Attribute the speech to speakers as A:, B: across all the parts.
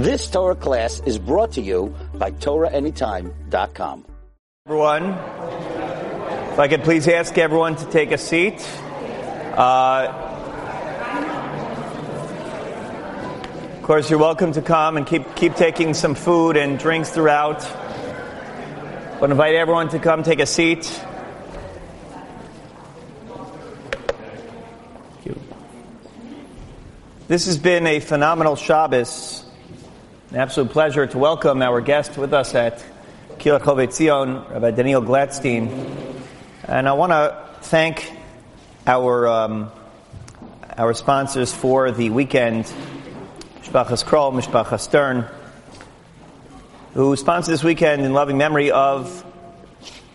A: This Torah class is brought to you by TorahAnytime.com.
B: Everyone, if I could please ask everyone to take a seat. Uh, of course, you're welcome to come and keep, keep taking some food and drinks throughout. But invite everyone to come take a seat. This has been a phenomenal Shabbos. An absolute pleasure to welcome our guest with us at Kila Zion, Rabbi Daniel Gladstein. And I want to thank our, um, our sponsors for the weekend, Mishpachas Kroll, Mishpachas Stern, who sponsored this weekend in loving memory of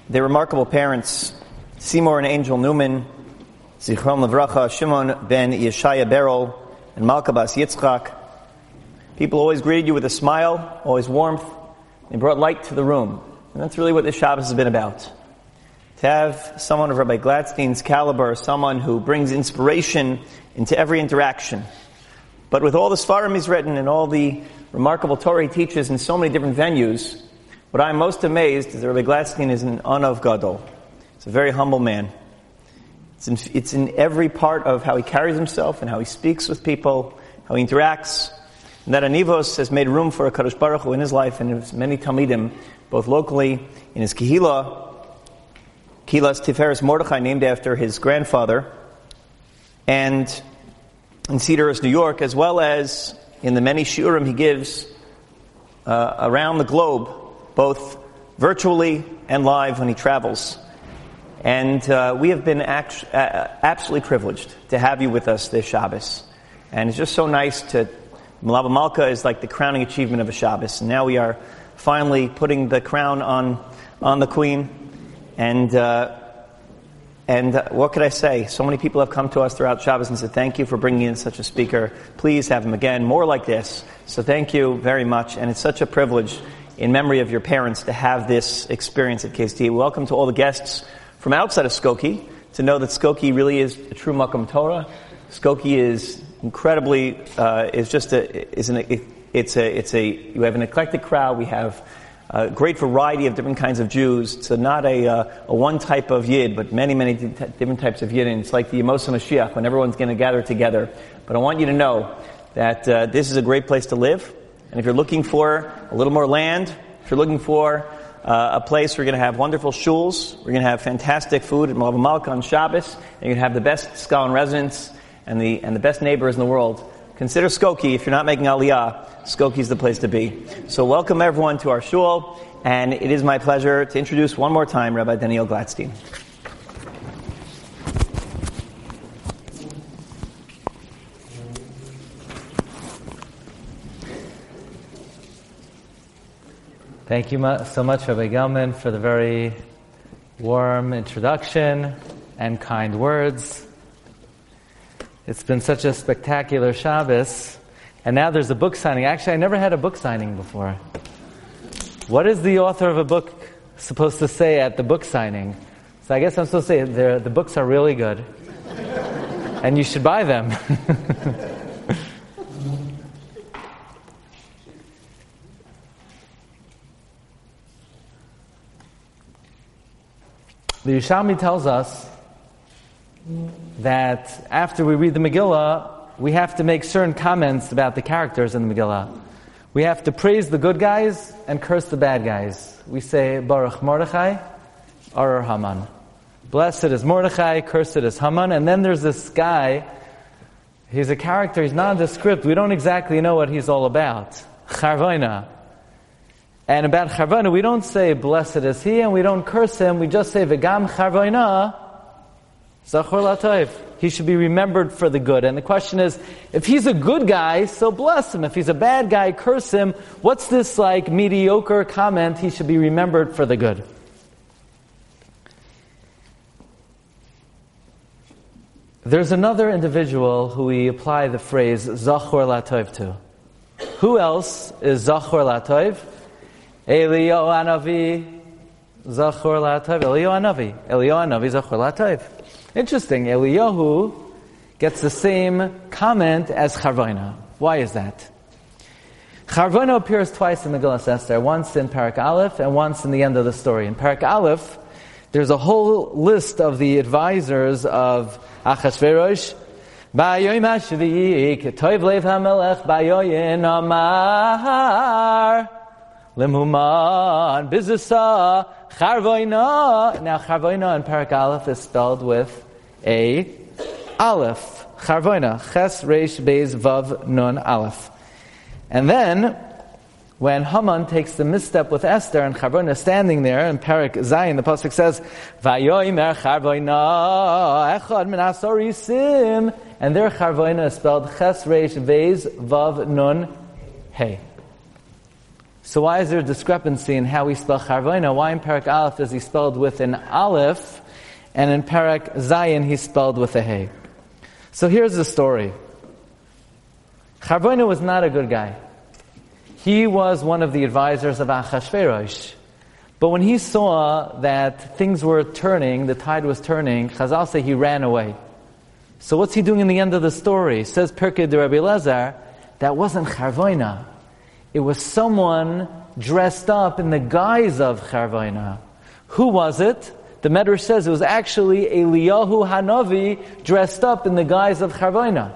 B: their remarkable parents, Seymour and Angel Newman, Zichron Levracha, Shimon ben Yeshaya Beryl, and Malka Bas Yitzchak. People always greeted you with a smile, always warmth. They brought light to the room. And that's really what this Shabbos has been about. To have someone of Rabbi Gladstein's caliber, someone who brings inspiration into every interaction. But with all the Svarim he's written and all the remarkable Torah he teaches in so many different venues, what I'm most amazed is that Rabbi Gladstein is an Anav Gadol. He's a very humble man. It's in, it's in every part of how he carries himself and how he speaks with people, how he interacts. That Anivos has made room for a Kadosh Baruch Hu in his life and his many Talmidim, both locally, in his Kehila, Kehilas Tiferes Mordechai, named after his grandfather, and in Cedars, New York, as well as in the many shiurim he gives uh, around the globe, both virtually and live when he travels. And uh, we have been act- uh, absolutely privileged to have you with us this Shabbos. And it's just so nice to. Malava Malka is like the crowning achievement of a Shabbos. And now we are finally putting the crown on, on the Queen. And, uh, and what could I say? So many people have come to us throughout Shabbos and said, Thank you for bringing in such a speaker. Please have him again, more like this. So thank you very much. And it's such a privilege in memory of your parents to have this experience at KST. Welcome to all the guests from outside of Skokie to know that Skokie really is a true Makom Torah. Skokie is incredibly, uh, is just a, is an, it, it's a, it's a, you have an eclectic crowd. We have a great variety of different kinds of Jews. So not a, uh, a one type of Yid, but many, many different types of Yid. And it's like the Yemos HaMashiach when everyone's going to gather together. But I want you to know that uh, this is a great place to live. And if you're looking for a little more land, if you're looking for uh, a place we're going to have wonderful shuls. We're going to have fantastic food at Malava Malka on Shabbos. And you're going to have the best scholar residents and the, and the best neighbors in the world. Consider Skokie. If you're not making Aliyah, Skokie is the place to be. So welcome everyone to our shul. And it is my pleasure to introduce one more time Rabbi Daniel Gladstein.
C: Thank you so much, Rabbi Gelman, for the very warm introduction and kind words. It's been such a spectacular Shabbos. And now there's a book signing. Actually, I never had a book signing before. What is the author of a book supposed to say at the book signing? So I guess I'm supposed to say the books are really good. and you should buy them. The Yerushalmi tells us that after we read the Megillah, we have to make certain comments about the characters in the Megillah. We have to praise the good guys and curse the bad guys. We say, Baruch Mordechai, Arur Haman. Blessed is Mordechai, cursed is Haman. And then there's this guy, he's a character, he's nondescript. We don't exactly know what he's all about. Charvoina. And about Charvana, we don't say, blessed is he, and we don't curse him, we just say, V'gam Charvana, Zachor Latoiv. He should be remembered for the good. And the question is, if he's a good guy, so bless him. If he's a bad guy, curse him. What's this like mediocre comment? He should be remembered for the good. There's another individual who we apply the phrase Zachor Latoiv to. Who else is Zachor Latoiv? Elio Anavi Zachor Latav. Elio Anavi. Elio Anavi Zachor Latav. Interesting. Eliyahu gets the same comment as Charvaina. Why is that? Charvoina appears twice in the Megillah Esther, once in Parak Aleph and once in the end of the story. In Parak Aleph, there's a whole list of the advisors of Achashverosh. Charvoina. Now, charvoina in Parak Aleph is spelled with a Aleph. Charvoina, ches, reish, beis, vav, nun, Aleph. And then, when Haman takes the misstep with Esther and Charvona is standing there, and Parak Zayin, the Pasuk says, Vayoimer Charvoina Echad min asorisim, and their Charvoina is spelled Ches Reish Vez Vav Nun Hey. So why is there a discrepancy in how we spell Charvoina? Why in Parak Aleph is he spelled with an Aleph, and in Parak Zayin he's spelled with a Hey? So here's the story. Charvoina was not a good guy. He was one of the advisors of Achashverosh. But when he saw that things were turning, the tide was turning, Chazal say he ran away. So what's he doing in the end of the story? Says Pirkei de Rabbi Lezer, that wasn't Charvoina. It was someone dressed up in the guise of Charvoina. Who was it? The Medrash says it was actually Eliyahu Hanavi dressed up in the guise of Charvoina.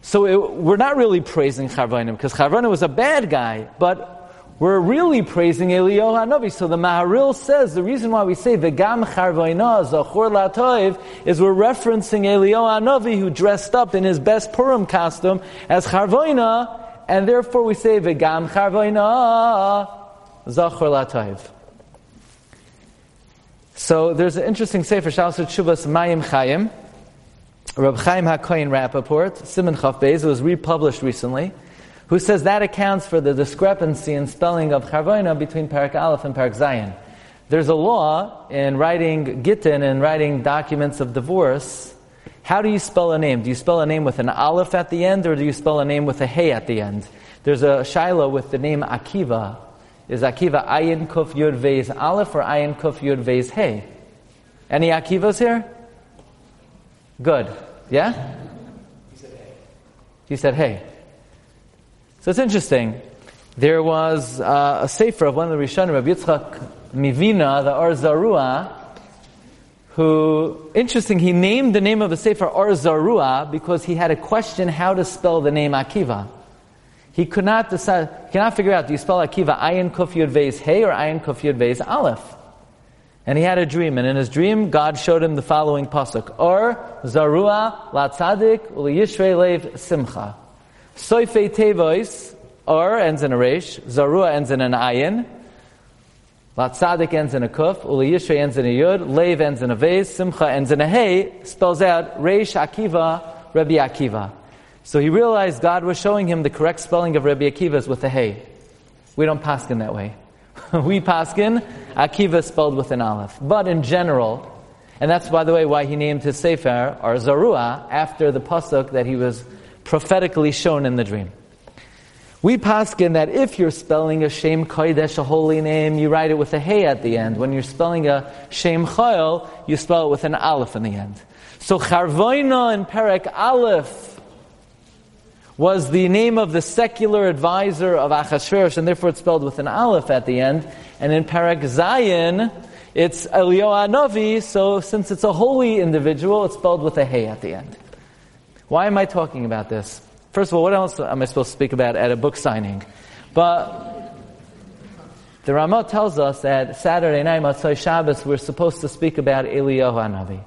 C: So it, we're not really praising Charvainim because Charvainim was a bad guy, but we're really praising Eliyahu Hanavi. So the Maharil says the reason why we say Vegam Charvaina Zachor Latoiv is we're referencing Eliyahu Hanavi who dressed up in his best Purim costume as Charvaina, and therefore we say Vegam Charvaina Zachor Latoiv. So there's an interesting sefer Shalsut Shuvas Mayim Chayim. Reb Chaim HaKoyin Rappaport, Simon Chaf Beis, was republished recently, who says that accounts for the discrepancy in spelling of Charvoina between Parak Aleph and Parak Zayin. There's a law in writing Gittin and writing documents of divorce. How do you spell a name? Do you spell a name with an Aleph at the end, or do you spell a name with a Hey at the end? There's a Shiloh with the name Akiva. Is Akiva Ayin Kuf Yud Veiz Aleph or Ayin Kuf Yud Veiz Hey? Any Akivas here? Good. Yeah? He said, hey. He said hey. So it's interesting. There was uh, a sefer of one of the Rishonim, Rabbi Yitzchak Mivina, the Or Zarua, who, interesting, he named the name of the sefer Or Zarua because he had a question how to spell the name Akiva. He could not decide, he cannot figure out, do you spell Akiva Ayin Kuf Yud Veiz Hey or Ayin Kuf Yud Veiz Aleph? And he had a dream, and in his dream, God showed him the following pasuk: Or zarua la tzadik uliyishrei lev simcha. Soifei tevois or ends in a resh, zarua ends in an ayin, la tzadik ends in a kuf, uliyishrei ends in a yud, lev ends in a veis, simcha ends in a hey, spells out resh akiva, Rabbi Akiva. So he realized God was showing him the correct spelling of Rabbi Akiva's with a hey. We don't paskin that way. we paskin Akiva spelled with an aleph. But in general, and that's by the way why he named his sefer or Zarua after the pasuk that he was prophetically shown in the dream. We paskin that if you're spelling a Shem Kodesh, a holy name, you write it with a hey at the end. When you're spelling a Shem Chayil, you spell it with an aleph in the end. So Charvoina in Perek Aleph was the name of the secular advisor of Achashverosh, and therefore it's spelled with an aleph at the end. And in Parak Zayin, it's Eliyahu Navi, so since it's a holy individual, it's spelled with a hey at the end. Why am I talking about this? First of all, what else am I supposed to speak about at a book signing? But the Ramah tells us that Saturday night, Matzai Shabbos, we're supposed to speak about Eliyahu Navi.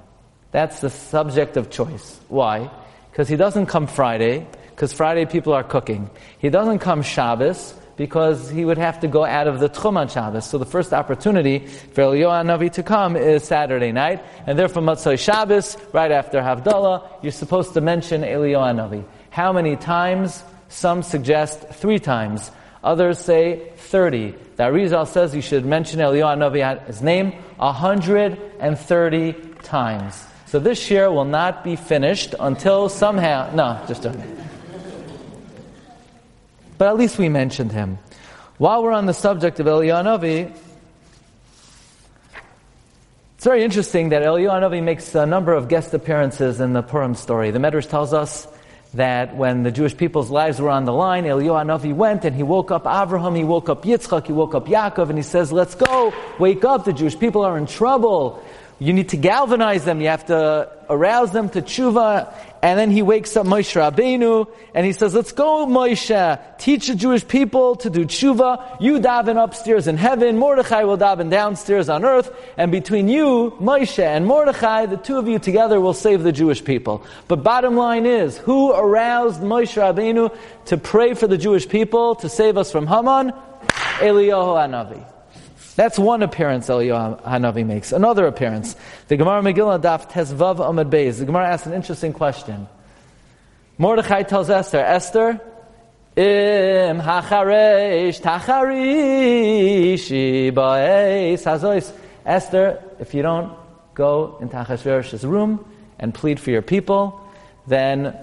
C: That's the subject of choice. Why? Because he doesn't come Friday, because Friday people are cooking. He doesn't come Shabbos because he would have to go out of the Tchum on Shabbos. So the first opportunity for Eliyahu Navi to come is Saturday night, and therefore Matzoi Shabbos, right after Havdalah, you're supposed to mention Eliyahu Navi. How many times? Some suggest three times. Others say 30. The Arizal says you should mention Eliyahu Navi, his name, 130 times. So this year will not be finished until somehow, no, just a but at least we mentioned him. While we're on the subject of Eliyahu it's very interesting that Eliyahu makes a number of guest appearances in the Purim story. The Medrash tells us that when the Jewish people's lives were on the line, Eliyahu went and he woke up Avraham, he woke up Yitzchak, he woke up Yaakov, and he says, let's go, wake up, the Jewish people are in trouble. You need to galvanize them. You have to arouse them to tshuva. And then he wakes up Moshe Rabbeinu and he says, let's go Moshe, teach the Jewish people to do tshuva. You daven upstairs in heaven, Mordechai will daven downstairs on earth. And between you, Moshe and Mordechai, the two of you together will save the Jewish people. But bottom line is, who aroused Moshe Rabbeinu to pray for the Jewish people to save us from Haman? Eliyahu Hanavi. That's one appearance Eliyahu Hanavi makes. Another appearance. The Gemara Megillah Daf Tezvav Amud Beis. The Gemara asks an interesting question. Mordechai tells Esther, Esther, Im hacharesh tacharishi hazois. Esther, if you don't go into Achashverosh's room and plead for your people, then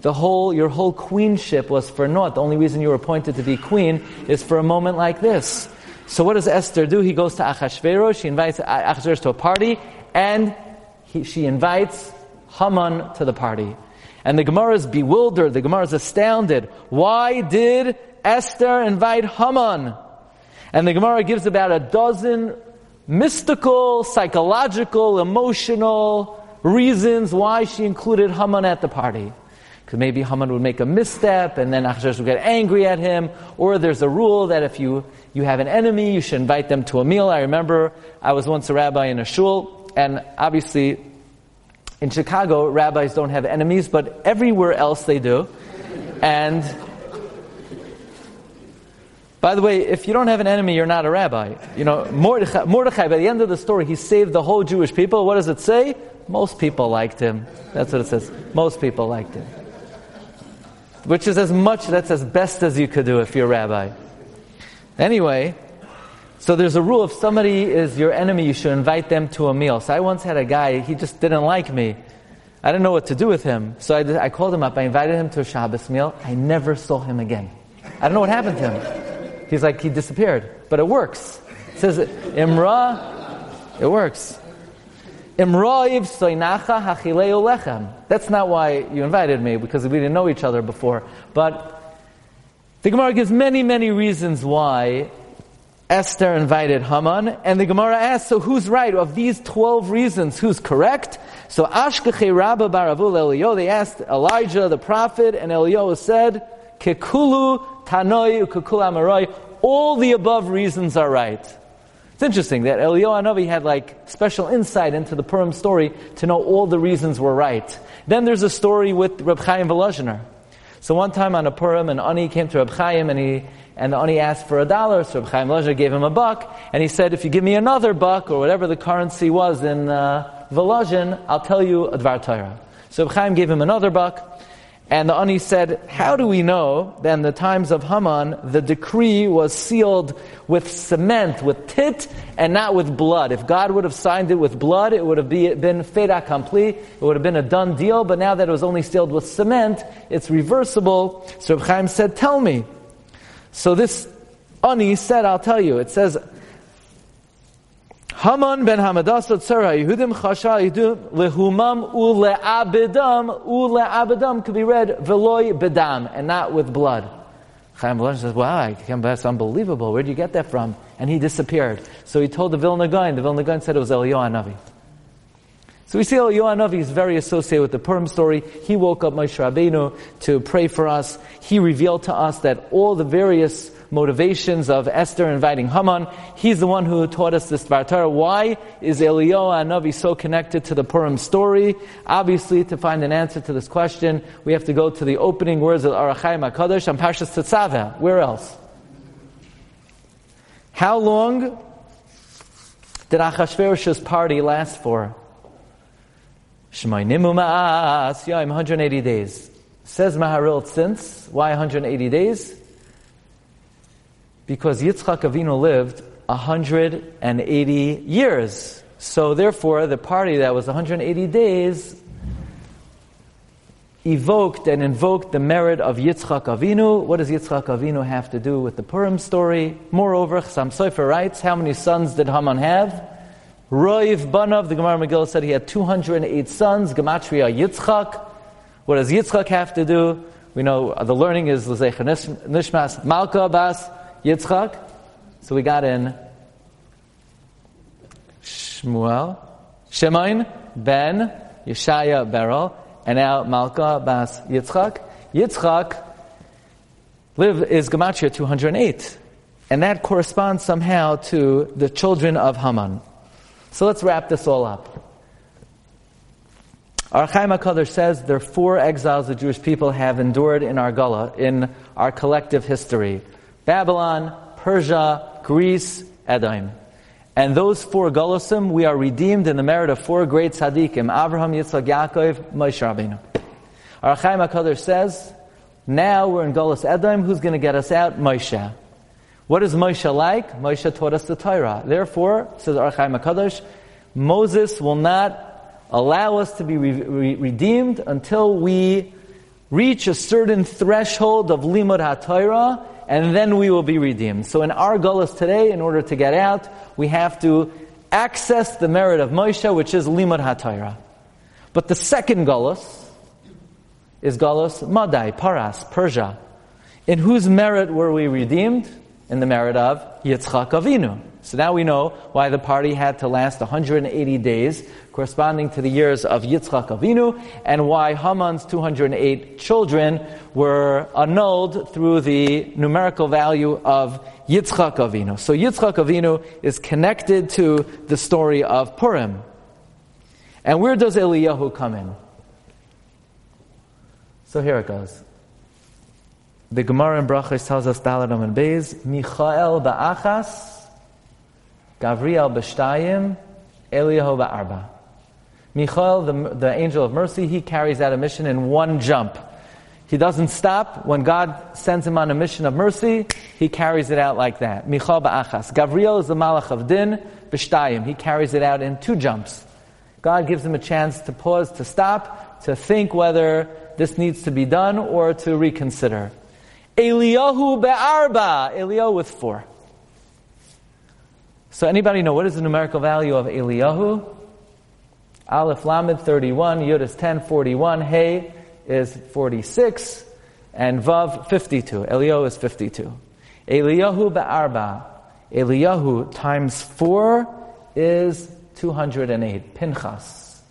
C: the whole, your whole queenship was for naught. The only reason you were appointed to be queen is for a moment like this. So what does Esther do? He goes to Achashverosh, she invites Achashverosh to a party, and he, she invites Haman to the party. And the Gemara is bewildered, the Gemara is astounded. Why did Esther invite Haman? And the Gemara gives about a dozen mystical, psychological, emotional reasons why she included Haman at the party. Because maybe Haman would make a misstep and then Achashverosh would get angry at him. Or there's a rule that if you, you have an enemy, you should invite them to a meal. I remember I was once a rabbi in a shul, and obviously in Chicago, rabbis don't have enemies, but everywhere else they do. And by the way, if you don't have an enemy, you're not a rabbi. You know, Mordechai, Mordechai, by the end of the story, he saved the whole Jewish people. What does it say? Most people liked him. That's what it says. Most people liked him which is as much, that's as best as you could do if you're a rabbi. Anyway, so there's a rule if somebody is your enemy, you should invite them to a meal. So I once had a guy, he just didn't like me. I didn't know what to do with him. So I, I called him up, I invited him to a Shabbos meal. I never saw him again. I don't know what happened to him. He's like, he disappeared. But it works. It says, Imra, it works. That's not why you invited me, because we didn't know each other before. But the Gemara gives many, many reasons why Esther invited Haman, and the Gemara asks, so who's right? Of these 12 reasons, who's correct? So Ashkeche Rabba Baravul Elio, they asked Elijah the prophet, and Elio said, Kekulu Tanoi Ukekul Amaroi, all the above reasons are right. It's interesting that Eliyahu Hanavi had like special insight into the Purim story to know all the reasons were right. Then there's a story with Reb Chaim Volozhiner. So one time on a Purim, an Ani came to Reb Chaim and he and the Ani asked for a dollar, so Reb Chaim Volozhiner gave him a buck, and he said, if you give me another buck, or whatever the currency was in uh, Volozhin, I'll tell you a Dvar Torah. So Reb Chaim gave him another buck, and the Ani said, How do we know that in the times of Haman, the decree was sealed with cement, with tit, and not with blood? If God would have signed it with blood, it would have been fait accompli, it would have been a done deal, but now that it was only sealed with cement, it's reversible. So Chaim said, Tell me. So this Ani said, I'll tell you. It says, Haman ben Hamadasa Tzara Yehudim Chasha Yehudim Lehumam Ule'abedam Ule'abedam could be read Veloy Bedam and not with blood. Chaim Volozhin says, wow, that's unbelievable. Where did you get that from? And he disappeared. So he told the Vilna Gaon. The Vilna Gaon said it was Eliyahu Navi. So we see Eliyahu Navi is very associated with the Purim story. He woke up Moshe Rabbeinu to pray for us. He revealed to us that all the various motivations of Esther inviting Haman. He's the one who taught us this Dvar. Why is Eliyahu Navi so connected to the Purim story? Obviously, to find an answer to this question, we have to go to the opening words of Ohr HaChaim HaKadosh and Parshas Tetzaveh. Where else? How long did Achashverosh's party last for? Shemainim Ma'as, 180 days. Says Maharil since. Why 180 days? Because Yitzchak Avinu lived 180 years. So therefore, the party that was 180 days evoked and invoked the merit of Yitzchak Avinu. What does Yitzchak Avinu have to do with the Purim story? Moreover, Chassam Sofer writes, how many sons did Haman have? Roiv Banav, the Gemara Megillah said he had 208 sons, Gematria Yitzchak. What does Yitzchak have to do? We know the learning is L'zecher Nishmas Malka Bas Yitzchak. So we got in Shmuel, Shemain, Ben, Yeshaya, Beryl, and now Malka Bas Yitzchak. Yitzchak live is Gematria 208. And that corresponds somehow to the children of Haman. So let's wrap this all up. Ohr HaChaim HaKadosh says there are four exiles the Jewish people have endured in our Gullah, in our collective history. Babylon, Persia, Greece, Edom. And those four Golosim, we are redeemed in the merit of four great tzaddikim, Avraham, Yitzchak, Yaakov, Moshe Rabbeinu. Ohr HaChaim HaKadosh says, now we're in Golos Edom, who's going to get us out? Moshe. What is Moshe like? Moshe taught us the Torah. Therefore, says Ohr HaChaim HaKadosh, Moses will not allow us to be re- re- redeemed until we reach a certain threshold of limud HaTorah, and then we will be redeemed. So in our Golos today, in order to get out, we have to access the merit of Moshe, which is limud HaTorah. But the second Golos is Golos Madai, Paras, Persia. In whose merit were we redeemed? in the merit of Yitzchak Avinu. So now we know why the party had to last 180 days, corresponding to the years of Yitzchak Avinu, and why Haman's 208 children were annulled through the numerical value of Yitzchak Avinu. So Yitzchak Avinu is connected to the story of Purim. And where does Eliyahu come in? So here it goes. The Gemara in Brachos tells us Daladam and Beis, Michael ba'achas, Gavriel b'shtayim, Eliyahu ba'arba. Michael, the, the angel of mercy, he carries out a mission in one jump. He doesn't stop. When God sends him on a mission of mercy, he carries it out like that. Michal ba'achas. Gavriel is the malach of din, b'shtayim. He carries it out in two jumps. God gives him a chance to pause, to stop, to think whether this needs to be done or to reconsider. Eliyahu be'arba. Eliyahu with four. So anybody know what is the numerical value of Eliyahu? Aleph Lamed 31, Yud is 10, 41, Hey is 46, and Vav 52. Eliyahu is 52. Eliyahu be'arba. Eliyahu times 4 is 208. Pinchas.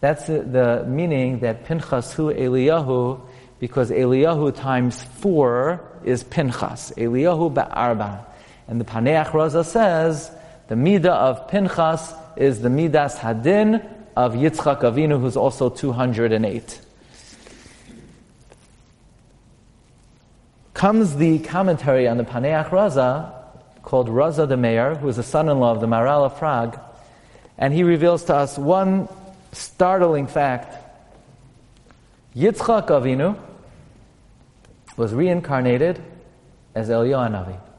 C: That's the meaning that Pinchas hu Eliyahu because Eliyahu times four is Pinchas. Eliyahu ba'arba. And the Paneach Raza says the midah of Pinchas is the midas hadin of Yitzchak Avinu, who's also 208. Comes the commentary on the Paneach Raza called Raza the Mayor, who is the son-in-law of the Maharal of Prague, and he reveals to us one startling fact. Yitzchak Avinu, was reincarnated as Eliyahu Navi.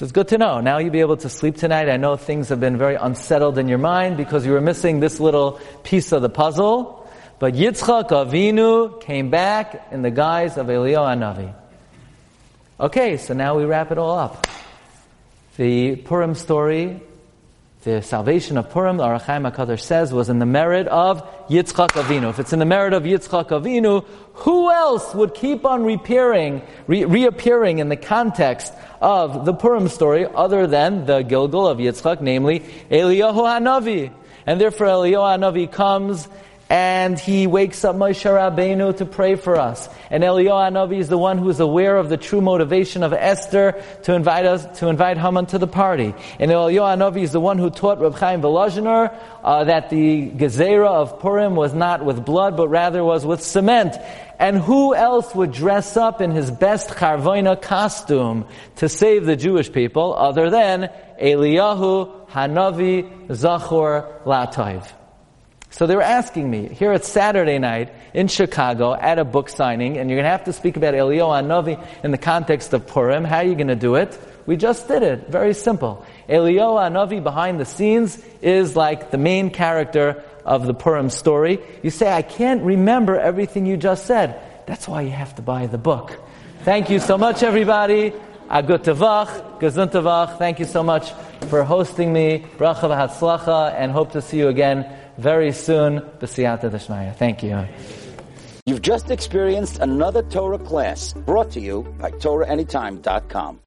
C: So it's good to know. Now you'll be able to sleep tonight. I know things have been very unsettled in your mind because you were missing this little piece of the puzzle. But Yitzchak Avinu came back in the guise of Eliyahu Navi. Okay, so now we wrap it all up. The Purim story the salvation of Purim, the Ohr HaChaim HaKadosh says, was in the merit of Yitzchak Avinu. If it's in the merit of Yitzchak Avinu, who else would keep on reappearing, re- reappearing in the context of the Purim story other than the Gilgul of Yitzchak, namely Eliyahu Hanavi? And therefore Eliyahu Hanavi comes and he wakes up Moshe Rabbeinu to pray for us. And Eliyahu Hanavi is the one who is aware of the true motivation of Esther to invite us, to invite Haman to the party. And Eliyahu Hanavi is the one who taught Reb Chaim Volozhiner uh, that the Gezerah of Purim was not with blood, but rather was with cement. And who else would dress up in his best Charvoina costume to save the Jewish people other than Eliyahu Hanavi Zachor Latayv? So they were asking me, here it's Saturday night in Chicago at a book signing, and you're going to have to speak about Eliyahu Hanavi in the context of Purim. How are you going to do it? We just did it. Very simple. Eliyahu Hanavi behind the scenes is like the main character of the Purim story. You say, I can't remember everything you just said. That's why you have to buy the book. Thank you so much, everybody. Agutavach, Gazuntavach. Thank you so much for hosting me. Bracha v'hatzlacha, and hope to see you again very soon. B'siyata d'shmaya. Thank you.
A: You've just experienced another Torah class brought to you by TorahAnytime.com.